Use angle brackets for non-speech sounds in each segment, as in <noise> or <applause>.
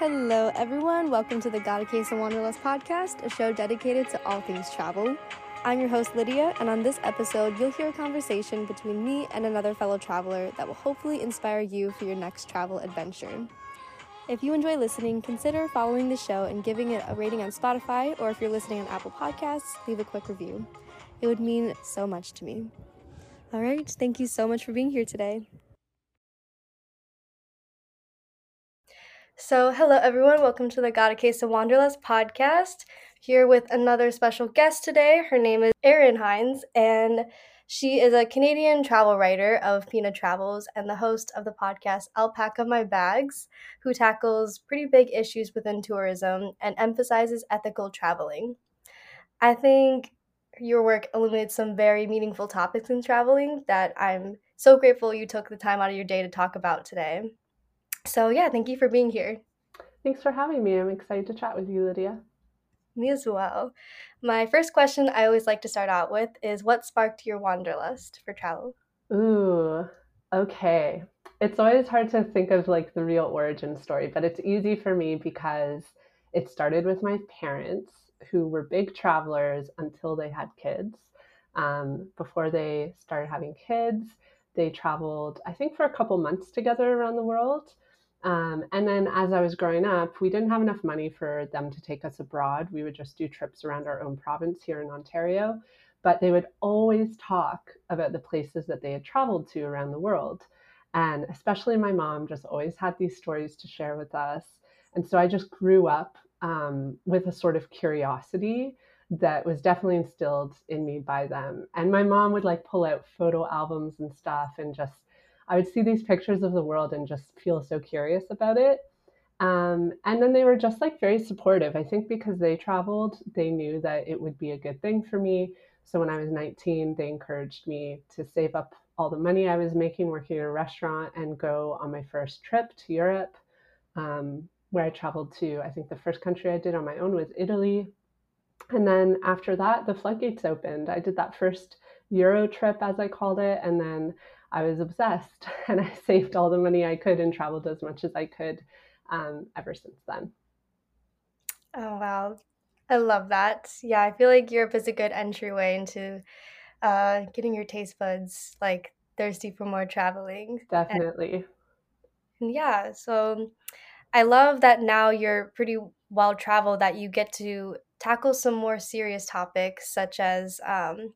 Hello, everyone. Welcome to the Got Case of Wanderlust podcast, a show dedicated to all things travel. I'm your host, Lydia, and on this episode, you'll hear a conversation between me and another fellow traveler that will hopefully inspire you for your next travel adventure. If you enjoy listening, consider following the show and giving it a rating on Spotify, or if you're listening on Apple Podcasts, leave a quick review. It would mean so much to me. All right, thank you so much for being here today. So, hello everyone, welcome to the Got a Case of Wanderlust podcast. Here with another special guest today. Her name is Erin Hines, and she is a Canadian travel writer of Pina Travels and the host of the podcast Alpaca My Bags, who tackles pretty big issues within tourism and emphasizes ethical traveling. I think your work illuminates some very meaningful topics in traveling that I'm so grateful you took the time out of your day to talk about today. So, yeah, thank you for being here. Thanks for having me. I'm excited to chat with you, Lydia. Me as well. My first question I always like to start out with is what sparked your wanderlust for travel? Ooh, okay. It's always hard to think of like the real origin story, but it's easy for me because it started with my parents who were big travelers until they had kids. Um, before they started having kids, they traveled, I think, for a couple months together around the world. Um, and then as I was growing up, we didn't have enough money for them to take us abroad. We would just do trips around our own province here in Ontario. But they would always talk about the places that they had traveled to around the world. And especially my mom just always had these stories to share with us. And so I just grew up um, with a sort of curiosity that was definitely instilled in me by them. And my mom would like pull out photo albums and stuff and just I would see these pictures of the world and just feel so curious about it. Um, and then they were just like very supportive. I think because they traveled, they knew that it would be a good thing for me. So when I was 19, they encouraged me to save up all the money I was making working at a restaurant and go on my first trip to Europe, um, where I traveled to. I think the first country I did on my own was Italy. And then after that, the floodgates opened. I did that first Euro trip, as I called it. And then I was obsessed <laughs> and I saved all the money I could and traveled as much as I could um, ever since then. Oh, wow. I love that. Yeah, I feel like Europe is a good entryway into uh, getting your taste buds like thirsty for more traveling. Definitely. And, yeah, so I love that now you're pretty well traveled that you get to tackle some more serious topics such as um,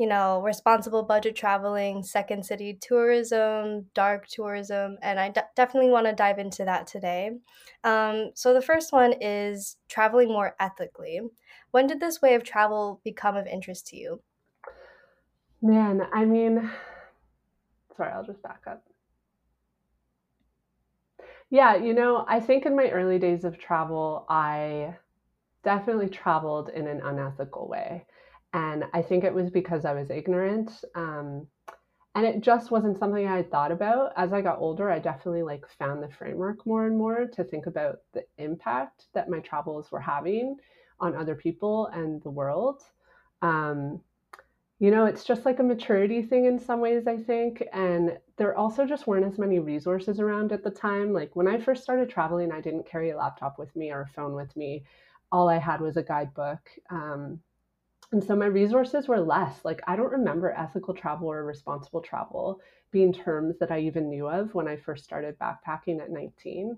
you know, responsible budget traveling, second city tourism, dark tourism, and I d- definitely want to dive into that today. Um, so, the first one is traveling more ethically. When did this way of travel become of interest to you? Man, I mean, sorry, I'll just back up. Yeah, you know, I think in my early days of travel, I definitely traveled in an unethical way. And I think it was because I was ignorant. Um, and it just wasn't something I had thought about. As I got older, I definitely like found the framework more and more to think about the impact that my travels were having on other people and the world. Um, you know, it's just like a maturity thing in some ways, I think. And there also just weren't as many resources around at the time. Like when I first started traveling, I didn't carry a laptop with me or a phone with me. All I had was a guidebook. Um, and so my resources were less. Like, I don't remember ethical travel or responsible travel being terms that I even knew of when I first started backpacking at 19.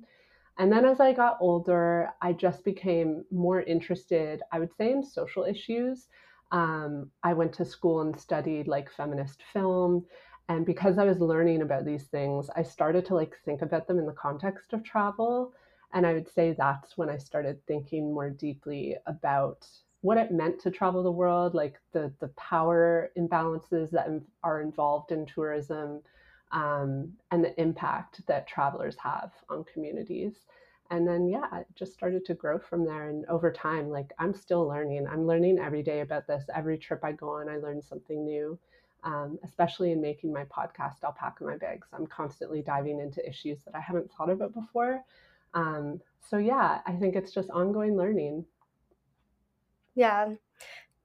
And then as I got older, I just became more interested, I would say, in social issues. Um, I went to school and studied like feminist film. And because I was learning about these things, I started to like think about them in the context of travel. And I would say that's when I started thinking more deeply about what it meant to travel the world, like the the power imbalances that are involved in tourism, um, and the impact that travelers have on communities. And then yeah, it just started to grow from there. And over time, like I'm still learning. I'm learning every day about this. Every trip I go on, I learn something new. Um, especially in making my podcast, Alpaca My Bags. I'm constantly diving into issues that I haven't thought about before. Um, so yeah, I think it's just ongoing learning. Yeah.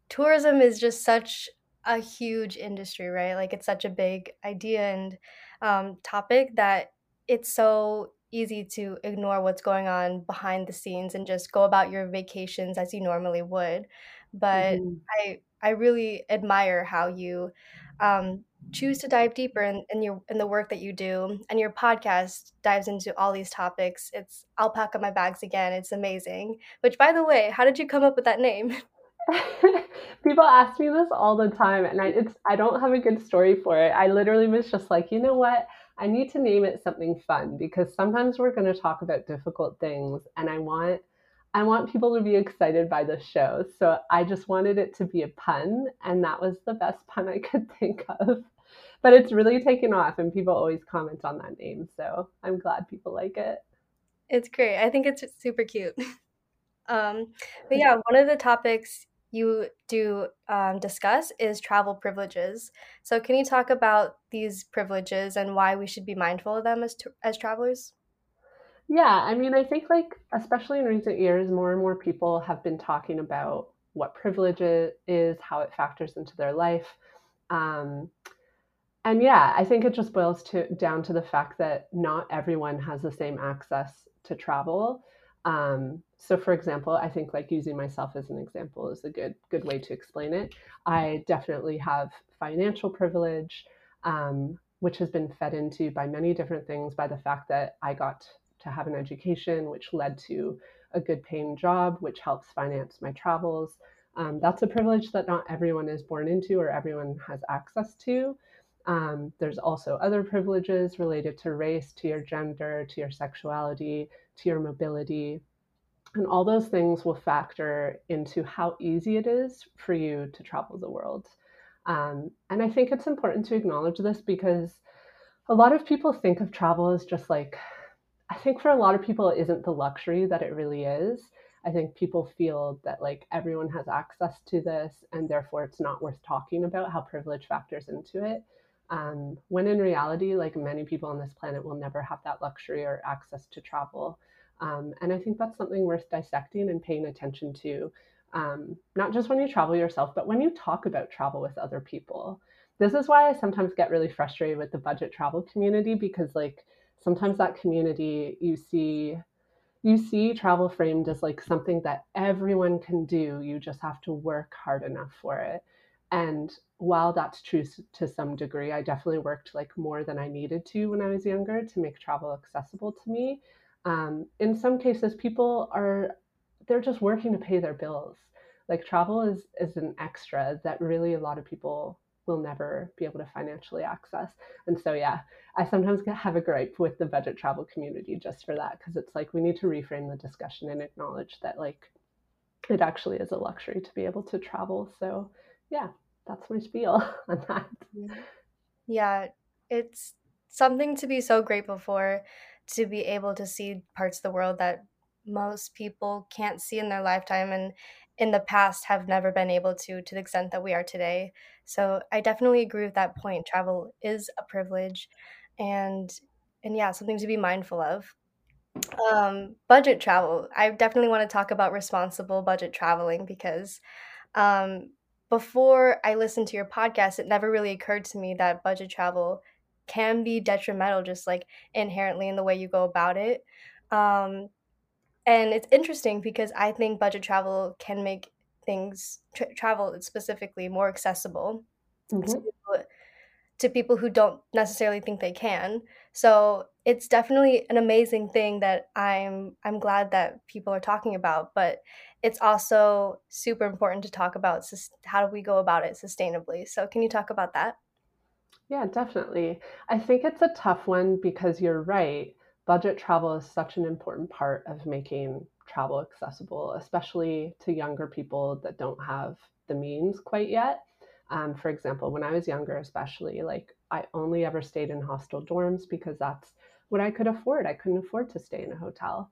Tourism is just such a huge industry, right? Like it's such a big idea and um, topic that it's so easy to ignore what's going on behind the scenes and just go about your vacations as you normally would. But hmm I I really admire how you um, choose to dive deeper in, in your in the work that you do, and your podcast dives into all these topics. It's Alpaca My Bags again. It's amazing. Which, by the way, how did you come up with that name? <laughs> <laughs> People ask me this all the time, and I it's I don't have a good story for it. I literally was just like, you know what? I need to name it something fun because sometimes we're going to talk about difficult things, and I want I want people to be excited by the show. So I just wanted it to be a pun, and that was the best pun I could <laughs> think of. But it's really taken off, and people always comment on that name. So I'm glad people like it. It's great. I think it's super cute. <laughs> Um, but yeah, one of the topics you do um, discuss is travel privileges. So, can you talk about these privileges and why we should be mindful of them as t- as travelers? Yeah, I mean, I think like especially in recent years, more and more people have been talking about what privilege is, how it factors into their life. Um, and yeah, I think it just boils to down to the fact that not everyone has the same access to travel. Um, so, for example, I think like using myself as an example is a good good way to explain it. I definitely have financial privilege, um, which has been fed into by many different things. By the fact that I got to have an education, which led to a good paying job, which helps finance my travels. Um, that's a privilege that not everyone is born into or everyone has access to. Um, there's also other privileges related to race, to your gender, to your sexuality, to your mobility. And all those things will factor into how easy it is for you to travel the world. Um, and I think it's important to acknowledge this because a lot of people think of travel as just like, I think for a lot of people, it isn't the luxury that it really is. I think people feel that like everyone has access to this and therefore it's not worth talking about how privilege factors into it. Um, when in reality, like many people on this planet will never have that luxury or access to travel. Um, and I think that's something worth dissecting and paying attention to, um, not just when you travel yourself, but when you talk about travel with other people. This is why I sometimes get really frustrated with the budget travel community because, like, sometimes that community you see you see travel framed as like something that everyone can do you just have to work hard enough for it. And while that's true to some degree i definitely worked like more than i needed to when i was younger to make travel accessible to me. Um, in some cases people are they're just working to pay their bills. Like travel is is an extra that really a lot of people will never be able to financially access and so yeah I sometimes have a gripe with the budget travel community just for that because it's like we need to reframe the discussion and acknowledge that like it actually is a luxury to be able to travel. So yeah, that's my spiel <laughs> on that. Yeah, it's something to be so grateful for to be able to see parts of the world that most people can't see in their lifetime and in the past have never been able to to the extent that we are today. So I definitely agree with that point. Travel is a privilege and and yeah, something to be mindful of. Um, budget travel. I definitely want to talk about responsible budget traveling because um, before I listened to your podcast, it never really occurred to me that budget travel can be detrimental, just like inherently in the way you go about it. Um, and it's interesting because I think budget travel can make things tra- travel specifically more accessible Mm-hmm. to to people who don't necessarily think they can. So it's definitely an amazing thing that I'm I'm glad that people are talking about, but it's also super important to talk about sus- how do we go about it sustainably. So can you talk about that? Yeah, definitely. I think it's a tough one because you're right. Budget travel is such an important part of making travel accessible, especially to younger people that don't have the means quite yet. Um, for example, when I was younger, especially, like I only ever stayed in hostel dorms because that's what I could afford. I couldn't afford to stay in a hotel.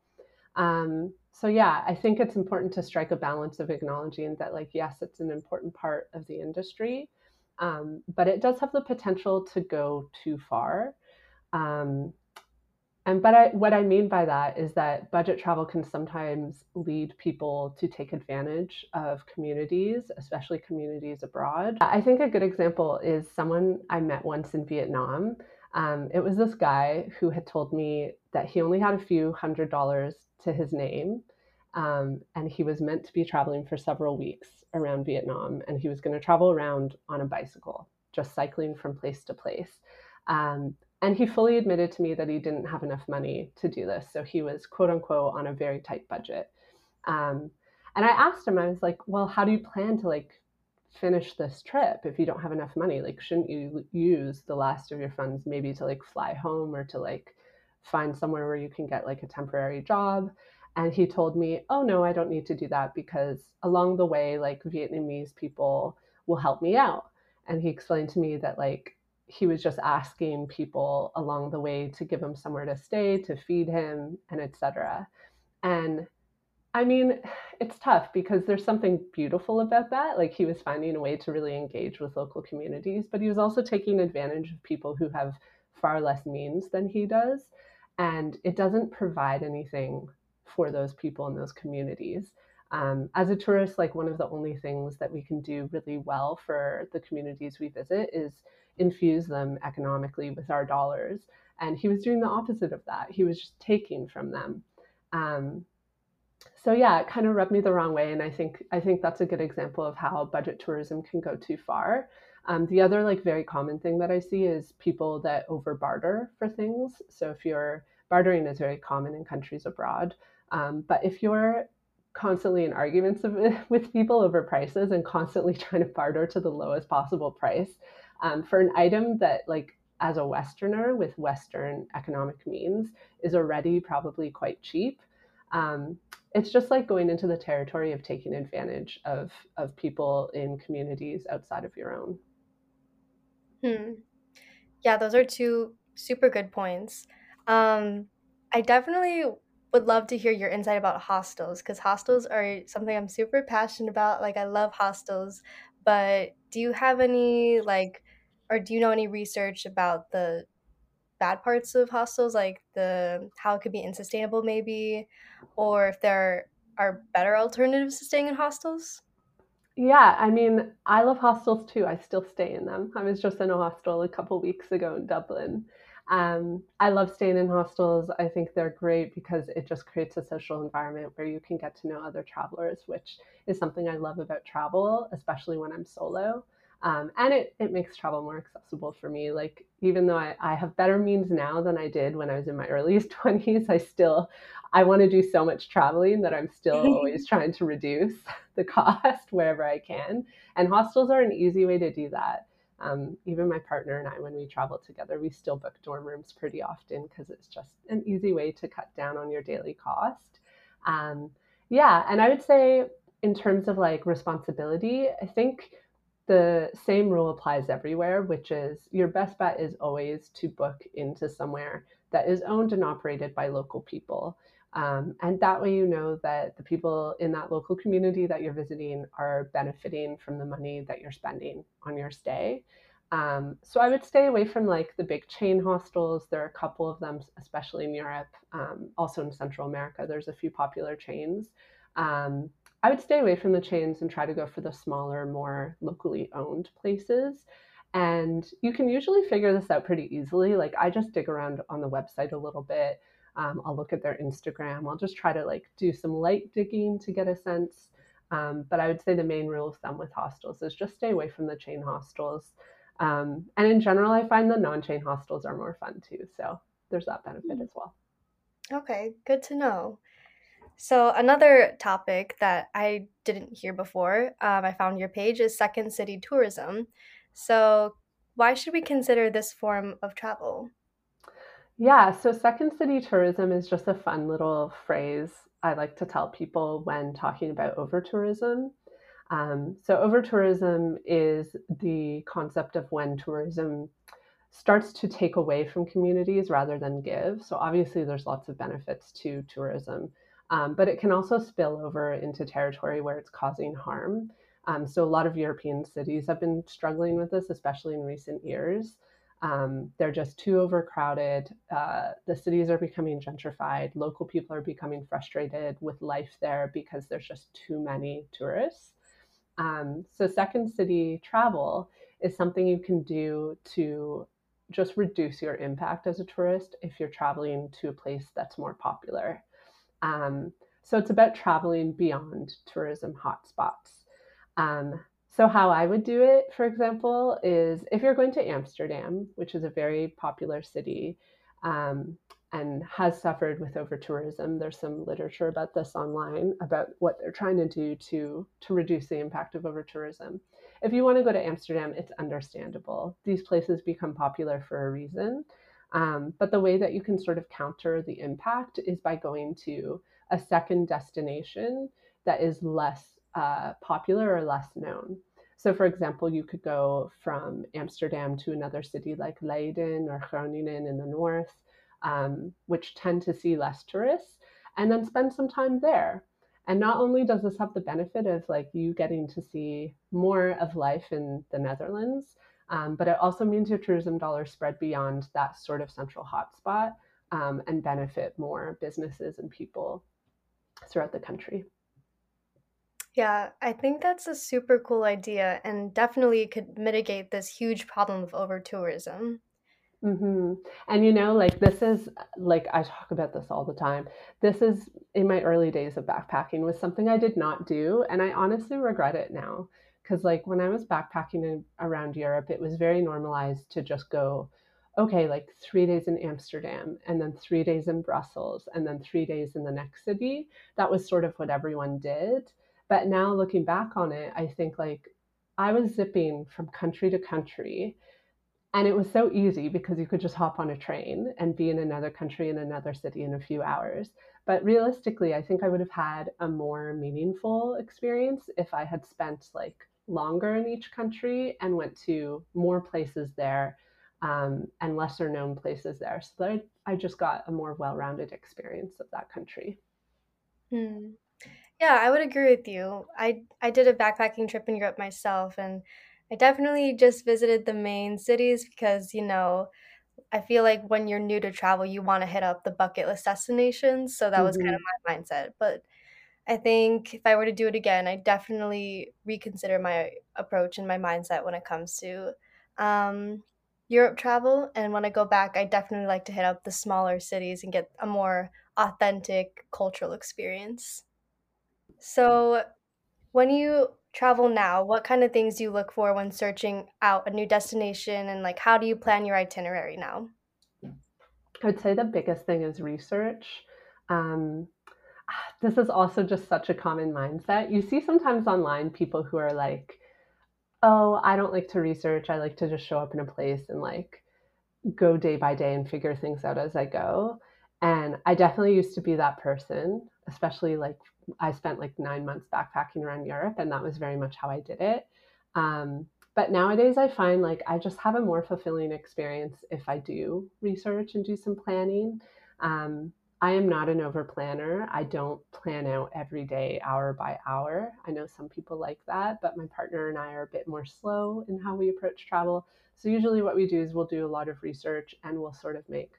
Um, so yeah, I think it's important to strike a balance of acknowledging that, like, yes, it's an important part of the industry, um, but it does have the potential to go too far. Um, and but I, what I mean by that is that budget travel can sometimes lead people to take advantage of communities, especially communities abroad. I think a good example is someone I met once in Vietnam. Um, it was this guy who had told me that he only had a few hundred dollars to his name. Um, and he was meant to be traveling for several weeks around Vietnam. And he was going to travel around on a bicycle, just cycling from place to place. Um, and he fully admitted to me that he didn't have enough money to do this. So he was, quote unquote, on a very tight budget. Um, and I asked him, I was like, well, how do you plan to like finish this trip if you don't have enough money like shouldn't you use the last of your funds maybe to like fly home or to like find somewhere where you can get like a temporary job and he told me oh no i don't need to do that because along the way like vietnamese people will help me out and he explained to me that like he was just asking people along the way to give him somewhere to stay to feed him and etc and I mean, it's tough because there's something beautiful about that. Like he was finding a way to really engage with local communities, but he was also taking advantage of people who have far less means than he does. And it doesn't provide anything for those people in those communities. Um, as a tourist, like one of the only things that we can do really well for the communities we visit is infuse them economically with our dollars. And he was doing the opposite of that. He was just taking from them. Um, so yeah, it kind of rubbed me the wrong way, and I think I think that's a good example of how budget tourism can go too far. Um, the other like very common thing that I see is people that over barter for things. So if you're bartering is very common in countries abroad, um, but if you're constantly in arguments <laughs> with people over prices and constantly <laughs> trying to barter to the lowest possible price um, for an item that like as a Westerner with Western economic means is already probably quite cheap. Um, it's just like going into the territory of taking advantage of of people in communities outside of your own. Hmm. Yeah, those are two super good points. Um, I definitely would love to hear your insight about hostels because hostels are something I'm super passionate about. Like, I love hostels, but do you have any, like, or do you know any research about the bad parts of hostels, like the how it could be unsustainable, maybe, or if there are better alternatives to staying in hostels? Yeah, I mean, I love hostels too. I still stay in them. I was just in a hostel a couple weeks ago in Dublin. Um, I love staying in hostels. I think they're great because it just creates a social environment where you can get to know other travelers, which is something I love about travel, especially when I'm solo. Um, and it, it makes travel more accessible for me. Like, even though I, I have better means now than I did when I was in my <laughs> early 20s, I still, I want to do so much traveling that I'm still <laughs> always trying to reduce <laughs> the cost wherever I can. And hostels are an easy way to do that. Um, even my partner and I, when we travel together, we still book dorm rooms pretty often because it's just an easy way to cut down on your daily cost. Um, yeah, and I would say in terms of like responsibility, I think the same rule applies everywhere, which is your best bet is always to book into somewhere that is owned and operated by local people. Um, and that way, you know that the people in that local community that you're visiting are benefiting from the money that you're spending on your stay. Um, so I would stay away from like the big chain hostels. There are a couple of them, especially in Europe, um, also in Central America. There's a few popular chains. Um, I would stay away from the chains and try to go for the smaller, more locally owned places. And you can usually figure this out pretty easily. Like I just dig around on the website a little bit. Um, I'll look at their Instagram. I'll just try to like do some light digging to get a sense. Um, but I would say the main rule of thumb with hostels is just stay away from the chain hostels. Um, and in general, I find the non-chain hostels are more fun too. So there's that benefit mm. as well. Okay, good to know. So, another topic that I didn't hear before, um, I found your page, is second city tourism. So, why should we consider this form of travel? Yeah, so second city tourism is just a fun little phrase I like to tell people when talking about over tourism. Um, so, over tourism is the concept of when tourism starts to take away from communities rather than give. So, obviously, there's lots of benefits to tourism um, but it can also spill over into territory where it's causing harm. Um, so a lot of European cities have been struggling with this, especially in recent years. Um, they're just too overcrowded. Uh, the cities are becoming gentrified. Local people are becoming frustrated with life there because there's just too many tourists. Um, so, second city travel is something you can do to just reduce your impact as a tourist if you're traveling to a place that's more popular. Um, so it's about traveling beyond tourism hotspots. Um, so, how I would do it, for example, is if you're going to Amsterdam, which is a very popular city um, and has suffered with over tourism, there's some literature about this online about what they're trying to do to, to reduce the impact of over tourism. If you want to go to Amsterdam, it's understandable. These places become popular for a reason. Um, but the way that you can sort of counter the impact is by going to a second destination that is less uh, popular or less known. So, for example, you could go from Amsterdam to another city like Leiden or Groningen in the north, um, which tend to see less tourists, and then spend some time there. And not only does this have the benefit of like you getting to see more of life in the Netherlands, um, but it also means your tourism dollars spread beyond that sort of central hotspot um, and benefit more businesses and people throughout the country. Yeah, I think that's a super cool idea and definitely could mitigate this huge problem of over tourism. hmm And you know, like this is like I talk about this all the time. This is in my early days of backpacking was something I did not do, and I honestly regret it now. Because like when I was backpacking in, around Europe, it was very normalized to just go, okay, like three days in Amsterdam, and then three days in Brussels, and then three days in the next city. That was sort of what everyone did. But now looking back on it, I think like I was zipping from country to country. And it was so easy because you could just hop on a train and be in another country in another city in a few hours. But realistically, I think I would have had a more meaningful experience if I had spent like longer in each country and went to more places there um, and lesser known places there. So that I, I just got a more well rounded experience of that country. Hmm. Yeah, I would agree with you. I I did a backpacking trip in Europe myself, and I definitely just visited the main cities because, you know, I feel like when you're new to travel, you want to hit up the bucket list destinations. So that was kind of hmm my mindset. But I think if I were to do it again, I definitely reconsider my approach and my mindset when it comes to um, Europe travel. And when I go back, I definitely like to hit up the smaller cities and get a more authentic cultural experience. So, when you travel now, what kind of things do you look for when searching out a new destination and like how do you plan your itinerary now? I would say the biggest thing is research. Um, <sighs> this is also just such a common mindset. You see sometimes online people who are like, oh, I don't like to research. I like to just show up in a place and like go day by day and figure things out as I go. And I definitely used to be that person, especially like I spent like nine months backpacking around Europe, and that was very much how I did it. Um, but nowadays, I find like I just have a more fulfilling experience if I do research and do some planning. Um, I am not an over planner. I don't plan out every day, hour by hour. I know some people like that, but my partner and I are a bit more slow in how we approach travel. So, usually, what we do is we'll do a lot of research and we'll sort of make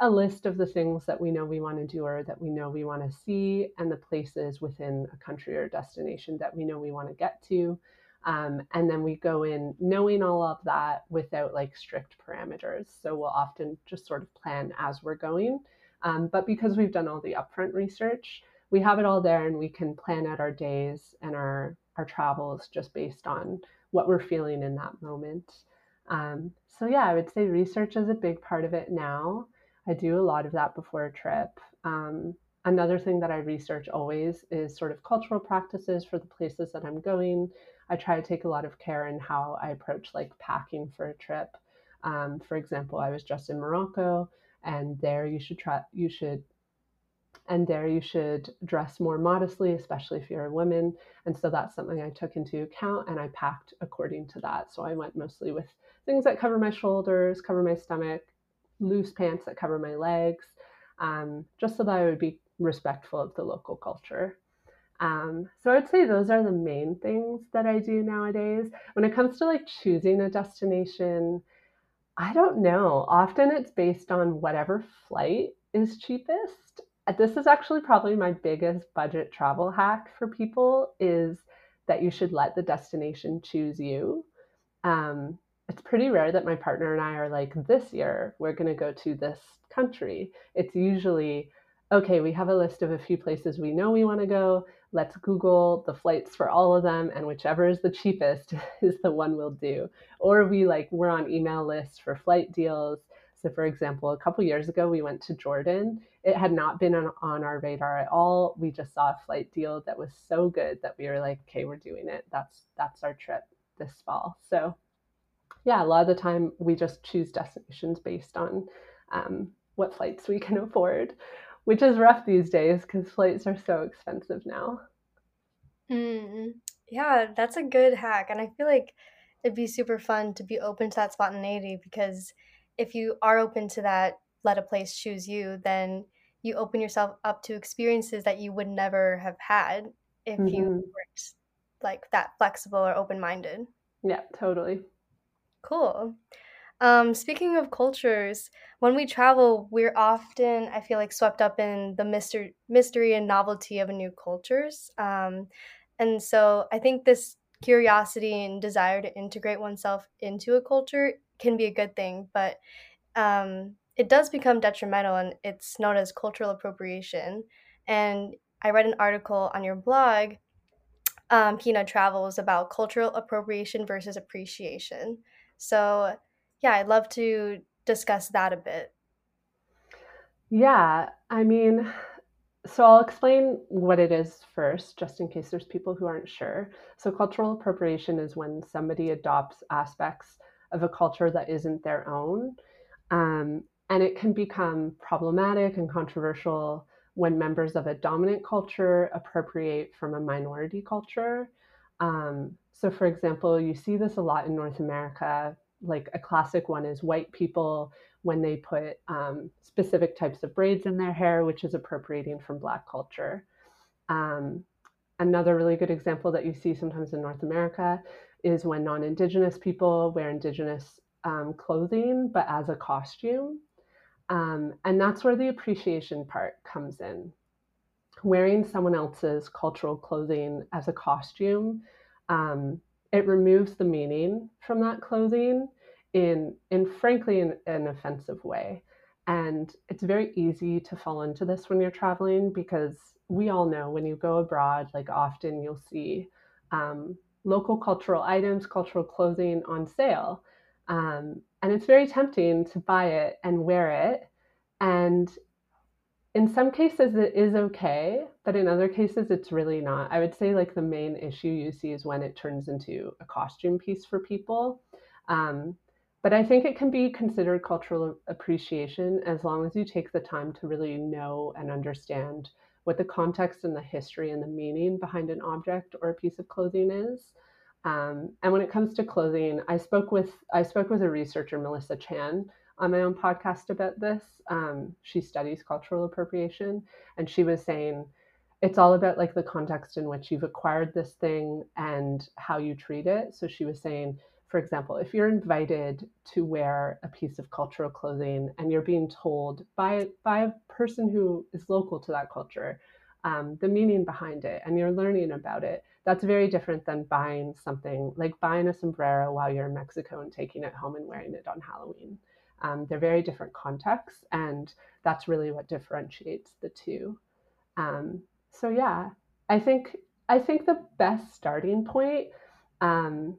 a list of the things that we know we want to do or that we know we want to see, and the places within a country or destination that we know we want to get to. Um, and then we go in knowing all of that without like strict parameters. So we'll often just sort of plan as we're going. Um, but because we've done all the upfront research, we have it all there and we can plan out our days and our, our travels just based on what we're feeling in that moment. Um, so, yeah, I would say research is a big part of it now. I do a lot of that before a trip. Um, another thing that I research always is sort of cultural practices for the places that I'm going. I try to take a lot of care in how I approach like packing for a trip. Um, for example, I was just in Morocco, and there you should try you should and there you should dress more modestly, especially if you're a woman. And so that's something I took into account, and I packed according to that. So I went mostly with things that cover my shoulders, cover my stomach, loose pants that cover my legs, um, just so that I would be respectful of the local culture. Um, so I would say those are the main things that I do nowadays. When it comes to like choosing a destination, I don't know. Often it's based on whatever flight is cheapest. Uh, This is actually probably my biggest budget travel hack for people is that you should let the destination choose you. Um, it's pretty rare that my partner and I are like, this year we're going to go to this country. It's usually, okay, we have a list of a few places we know we want to go. Let's Google the flights for all of them, and whichever is the cheapest <laughs> is the one we'll do. Or we like, we're on email lists for flight deals. So, for example, a couple years ago, we went to Jordan. It had not been on, on our radar at all. We just saw a flight deal that was so good that we were like, okay, we're doing it. That's that's our trip this fall. So yeah, a lot of the time we just choose destinations based on um, what flights we can afford, which is rough these days because flights are so expensive now. Mm, yeah, that's a good hack. And I feel like it'd be super fun to be open to that spontaneity because if you are open to that, let a place choose you, then you open yourself up to experiences that you would never have had if mm-hmm. you weren't like that flexible or open minded. Yeah, totally. Cool. Um, speaking of cultures, when we travel, we're often, I feel like, swept up in the mystery, mystery and novelty of a new cultures. Um, and so I think this curiosity and desire to integrate oneself into a culture can be a good thing, but um, it does become detrimental and it's known as cultural appropriation. And I read an article on your blog, um, Pina Travels, about cultural appropriation versus appreciation. So, yeah, I'd love to discuss that a bit. Yeah, I mean, so I'll explain what it is first, just in case there's people who aren't sure. So, cultural appropriation is when somebody adopts aspects of a culture that isn't their own. Um, and it can become problematic and controversial when members of a dominant culture appropriate from a minority culture. Um, so, for example, you see this a lot in North America. Like a classic one is white people when they put um, specific types of braids in their hair, which is appropriating from Black culture. Um, another really good example that you see sometimes in North America is when non Indigenous people wear Indigenous um, clothing, but as a costume. Um, and that's where the appreciation part comes in wearing someone else's cultural clothing as a costume, um, it removes the meaning from that clothing in, in frankly, an offensive way. And it's very easy to fall into this when you're traveling because we all know when you go abroad, like often you'll see um, local cultural items, cultural clothing on sale. Um, and it's very tempting to buy it and wear it. And in some cases it is okay but in other cases it's really not. I would say like the main issue you see is when it turns into a costume piece for people. Um, but i think it can be considered cultural appreciation as long as you take the time to really know and understand what the context and the history and the meaning behind an object or a piece of clothing is. Um, and when it comes to clothing i spoke with i spoke with a researcher melissa chan on my own podcast about this. Um, she studies cultural appropriation, and she was saying it's all about like the context in which you've acquired this thing and how you treat it. So she was saying, for example, if you're invited to wear a piece of cultural clothing and you're being told by by a person who is local to that culture um, the meaning behind it and you're learning about it that's very different than buying something like buying a sombrero while you're in mexico and taking it home and wearing it on halloween um, they're very different contexts, and that's really what differentiates the two. Um, so yeah, I think I think the best starting point um,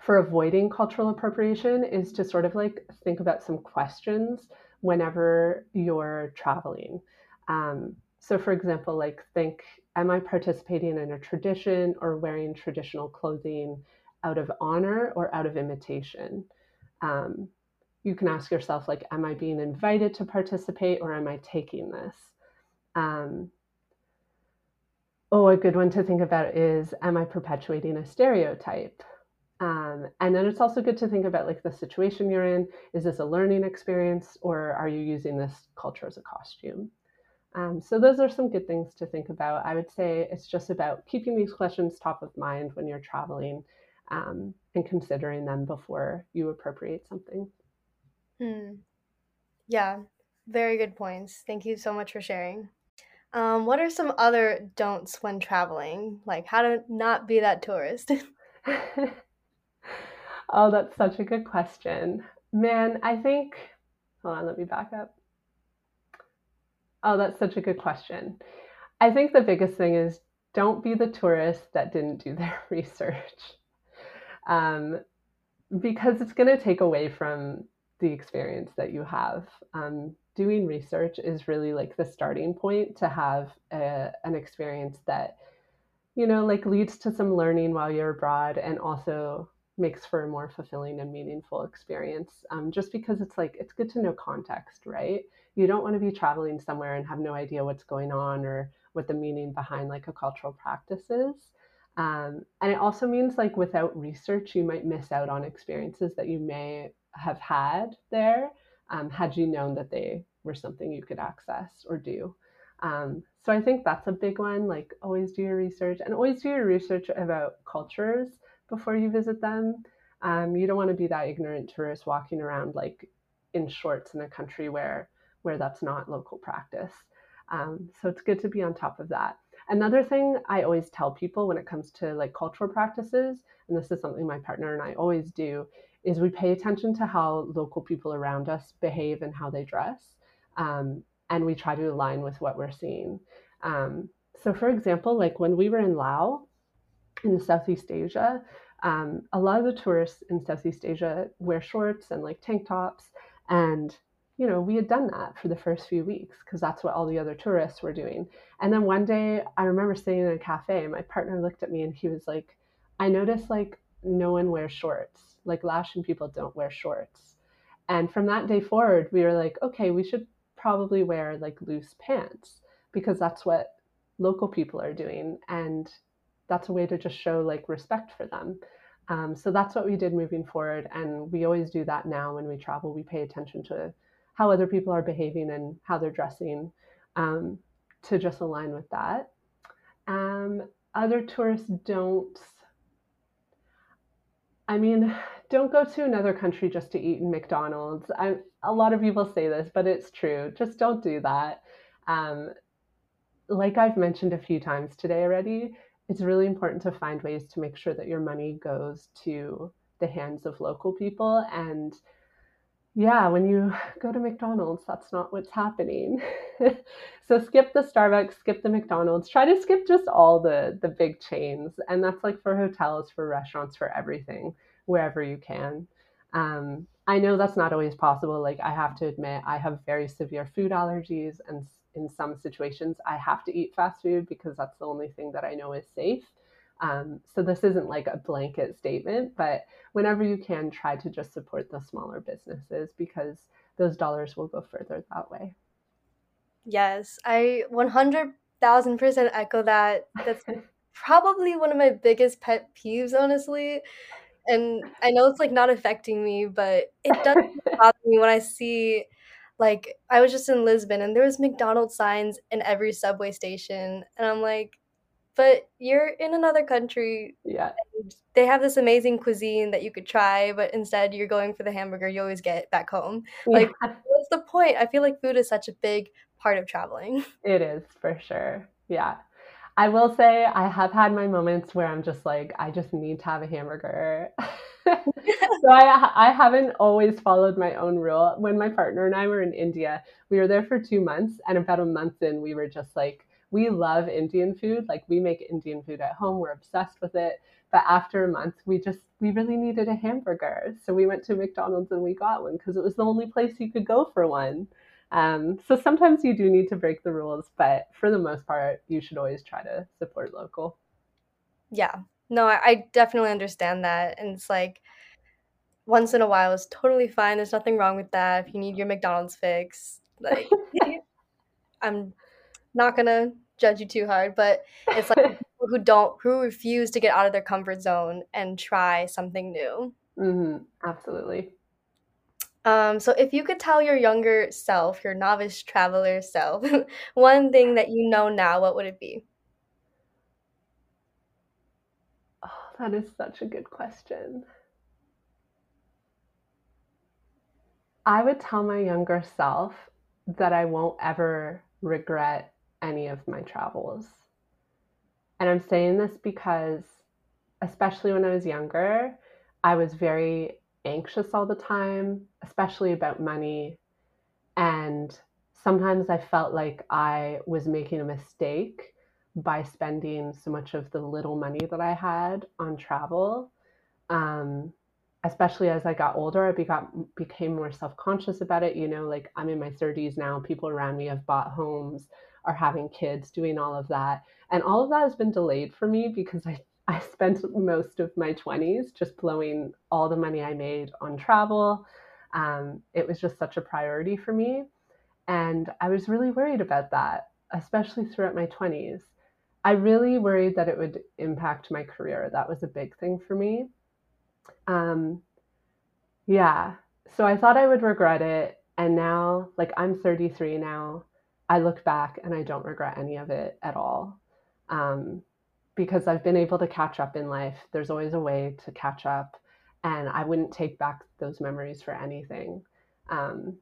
for avoiding cultural appropriation is to sort of like think about some questions whenever you're traveling. Um, so, for example, like think, am I participating in a tradition or wearing traditional clothing out of honor or out of imitation? Um, you can ask yourself like am i being invited to participate or am i taking this? Um, oh a good one to think about is am i perpetuating a stereotype? Um, and then it's also good to think about like the situation you're in. Is this a learning experience or are you using this culture as a costume? Um, so those are some good things to think about. I would say it's just about keeping these questions top of mind when you're traveling um, and considering them before you appropriate something Hmm. Yeah, very good points. Thank you so much for sharing. Um, what are some other don'ts when traveling? Like how to not be that tourist? <laughs> <laughs> oh, that's such a good question. Man, I think, hold on, let me back up. Oh, that's such a good question. I think the biggest thing is don't be the tourist that didn't do their <laughs> research. Um, because it's going to take away from the experience that you have. Um, doing research is really like the starting point to have a, an experience that, you know, like leads to some learning while you're abroad and also makes for a more fulfilling and meaningful experience. Um, just because it's like, it's good to know context, right? You don't want to be traveling somewhere and have no idea what's going on or what the meaning behind like a cultural practice is. Um, and it also means like without research, you might miss out on experiences that you may have had there um, had you known that they were something you could access or do. Um, so I think that's a big one. Like always do your research and always do your research about cultures before you visit them. Um, you don't want to be that ignorant tourist walking around like in shorts in a country where where that's not local practice. Um, so it's good to be on top of that. Another thing I always tell people when it comes to like cultural practices, and this is something my partner and I always do, is we pay attention to how local people around us behave and how they dress. Um, and we try to align with what we're seeing. Um, so, for example, like when we were in Laos in Southeast Asia, um, a lot of the tourists in Southeast Asia wear shorts and like tank tops. And, you know, we had done that for the first few weeks because that's what all the other tourists were doing. And then one day I remember sitting in a cafe, my partner looked at me and he was like, I noticed like no one wears shorts like Laotian people don't wear shorts. And from that day forward, we were like, okay, we should probably wear like loose pants because that's what local people are doing. And that's a way to just show like respect for them. Um, so that's what we did moving forward. And we always do that now when we travel. We pay attention to how other people are behaving and how they're dressing um, to just align with that. Um, other tourists don't I mean, <sighs> don't go to another country just to eat in McDonald's. I, a lot of people say this, but it's true. Just don't do that. Um, like I've mentioned a few times today already, it's really important to find ways to make sure that your money goes to the hands of local people. And yeah, when you <laughs> go to McDonald's, that's not what's happening. <laughs> so skip the Starbucks, skip the McDonald's, try to skip just all the the big chains. And that's like for hotels, for restaurants, for everything, wherever you can. Um, I know that's not always possible. Like I have to admit, I have very severe food allergies, and in some situations, I have to eat fast food because that's the only thing that I know is safe. Um, so this isn't like a blanket statement, but whenever you can, try to just support the smaller businesses because those dollars will go further that way. Yes, I 100,000% echo that. That's <laughs> probably one of my biggest pet peeves, honestly. And I know it's like not affecting me, but it does <laughs> bother me when I see like I was just in Lisbon and there was McDonald's signs in every subway station and I'm like but you're in another country. Yeah. They have this amazing cuisine that you could try, but instead you're going for the hamburger you always get back home. Like, what's the point? I feel like food is such a big part of traveling. <laughs> It is for sure. Yeah. I will say I have had my moments where I'm just like, I just need to have a hamburger. <laughs> so I I haven't always followed my own rule. When my partner and I were in India, we were there for two months, and about a month in, we were just like, we love Indian food. Like we make Indian food at home. We're obsessed with it. But after a month, we just we really needed a hamburger. So we went to McDonald's and we got one because it was the only place you could go for one. Um, so sometimes you do need to break the rules, but for the most part, you should always try to support local. Yeah, no, I, I definitely understand that, and it's like once in a while is totally fine. There's nothing wrong with that. If you need your McDonald's fix, like <laughs> I'm not gonna judge you too hard, but it's like <laughs> people who don't who refuse to get out of their comfort zone and try something new. Mm-hmm. Absolutely. Um, so if you could tell your younger self, your novice traveler self, <laughs> one thing that you know now, what would it be? Oh, that is such a good question. I would tell my younger self that I won't ever regret any of my travels. And I'm saying this because, especially when I was younger, I was very anxious all the time, especially about money. And sometimes I felt like I was making a mistake by spending so much of the little money that I had on travel. Um, especially as I got older, I became became more self conscious about it. You know, like I'm in my 30s now. People around me have bought homes, are having kids, doing all of that, and all of that has been delayed for me because I <laughs> I spent most of my 20s just blowing all the money I made on travel. Um, it was just such a priority for me, and I was really worried about that, especially throughout my 20s. I really worried that it would impact my career. That was a big thing for me. Um, yeah. So I thought I would regret it. And now, like, I'm 33 now. I look back and I don't regret any of it at all. Um, because I've been able to catch up in life. There's always a way to catch up. And I wouldn't take back those memories for anything. Um,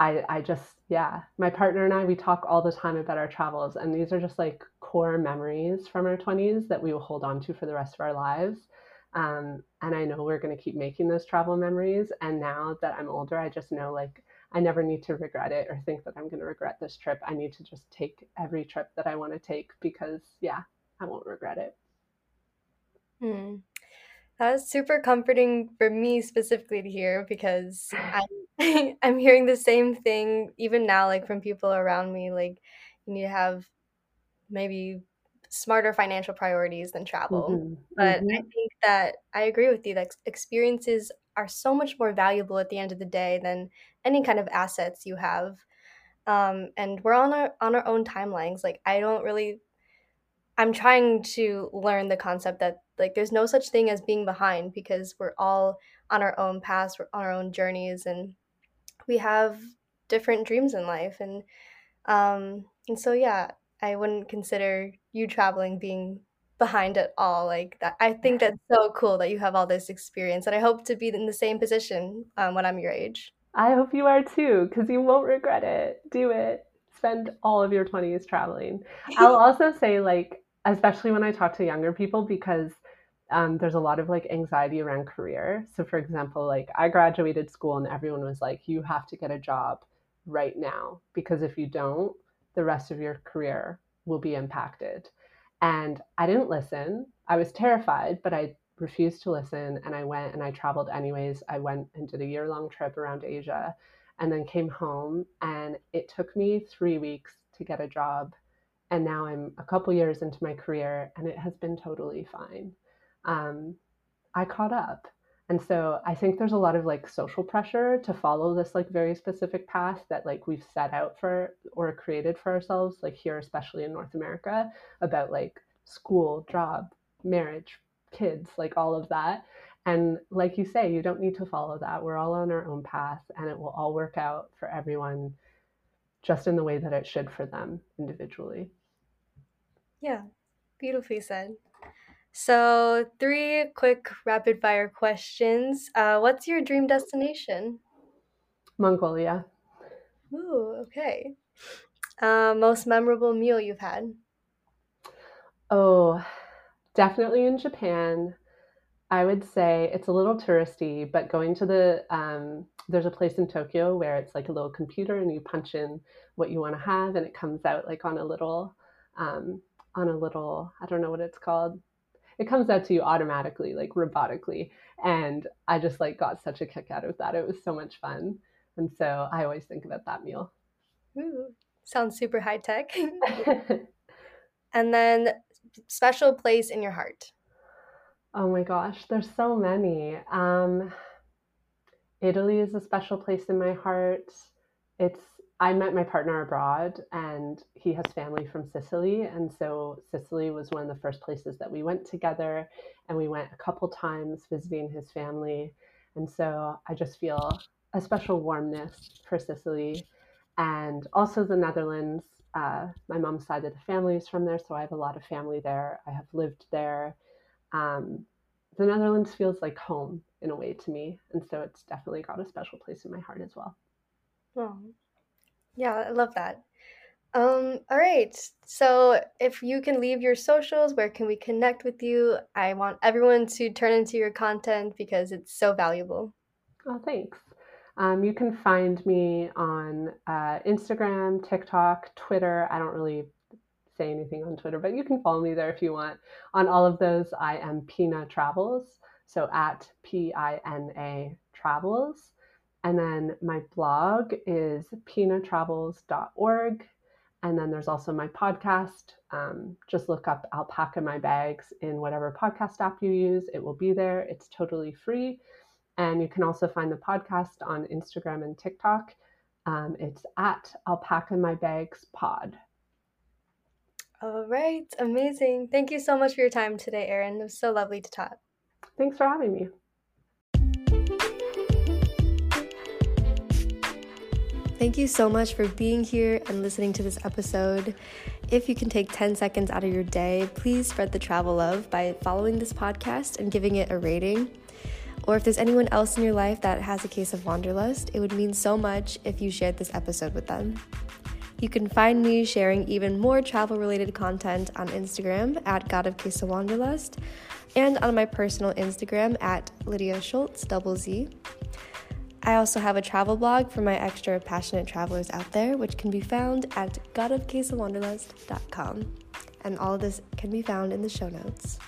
I, I just, yeah, my partner and I, we talk all the time about our travels. And these are just like core memories from our 20s that we will hold on to for the rest of our lives. Um, and I know we're going to keep making those travel memories. And now that I'm older, I just know like I never need to regret it or think that I'm going to regret this trip. I need to just take every trip that I want to take because, yeah, I won't regret it. Hmm. That is super comforting for me specifically to hear because <laughs> I'm <laughs> I'm hearing the same thing even now, like from people around me. Like you need to have maybe smarter financial priorities than travel. Mm-hmm. But mm-hmm. I think that I agree with you that experiences are so much more valuable at the end of the day than any kind of assets you have. Um, and we're on our on our own timelines. Like I don't really I'm trying to learn the concept that like there's no such thing as being behind because we're all on our own paths, we're on our own journeys and we have different dreams in life and um and so yeah, I wouldn't consider you traveling being behind it all like that i think that's so cool that you have all this experience and i hope to be in the same position um, when i'm your age. I hope you are too because you won't regret it. Do it. Spend all of your 20s traveling. I'll <laughs> also say like especially when i talk to younger people because um, there's a lot of like anxiety around career. So for example like i graduated school and everyone was like you have to get a job right now because if you don't the rest of your career will be impacted. And I didn't listen. I was terrified, but I refused to listen. And I went and I traveled anyways. I went and did a year long trip around Asia and then came home. And it took me three weeks to get a job. And now I'm a couple years into my career and it has been totally fine. Um, I caught up. And so I think there's a lot of like social pressure to follow this like very specific path that like we've set out for or created for ourselves, like here, especially in North America, about like school, job, marriage, kids, like all of that. And like you say, you don't need to follow that. We're all on our own path and it will all work out for everyone just in the way that it should for them individually. Yeah, beautifully said. So, three quick rapid fire questions. Uh, what's your dream destination? Mongolia. Ooh, okay. Uh, most memorable meal you've had? Oh, definitely in Japan. I would say it's a little touristy, but going to the um, there's a place in Tokyo where it's like a little computer and you punch in what you want to have and it comes out like on a little um, on a little I don't know what it's called it comes out to you automatically, like robotically. And I just like got such a kick out of that. It was so much fun. And so I always think about that meal. Ooh, sounds super high tech. <laughs> and then special place in your heart. Oh my gosh, there's so many. Um, Italy is a special place in my heart. It's I met my partner abroad and he has family from Sicily. And so Sicily was one of the first places that we went together. And we went a couple times visiting his family. And so I just feel a special warmness for Sicily and also the Netherlands. Uh, my mom's side of the family is from there, so I have a lot of family there. I have lived there. Um, the Netherlands feels like home in a way to me, and so it's definitely got a special place in my heart as well. Oh, yeah, I love that. Um, all right. So if you can leave your socials, where can we connect with you? I want everyone to turn into your content because it's so valuable. Oh, thanks. Um, you can find me on uh, Instagram, TikTok, Twitter. I don't really say anything on Twitter, but you can follow me there if you want. On all of those, I am Pina Travels. So at P I N A Travels. And then my blog is pinatravels.org. And then there's also my podcast. Um, just look up Alpaca My Bags in whatever podcast app you use. It will be there. It's totally free. And you can also find the podcast on Instagram and TikTok. Um, it's at Alpaca My Bags Pod. All right, amazing. Thank you so much for your time today, Erin. It was so lovely to talk. Thanks for having me. Thank you so much for being here and listening to this episode. If you can take 10 seconds out of your day, please spread the travel love by following this podcast and giving it a rating. Or if there's anyone else in your life that has a case of wanderlust, it would mean so much if you shared this episode with them. You can find me sharing even more travel related content on Instagram at Gotta Case of Wanderlust and on my personal Instagram at Lydia Schultz, double Z. I also have a travel blog for my extra passionate travelers out there, which can be found at gottacaseofwanderlust.com. And all of this can be found in the show notes.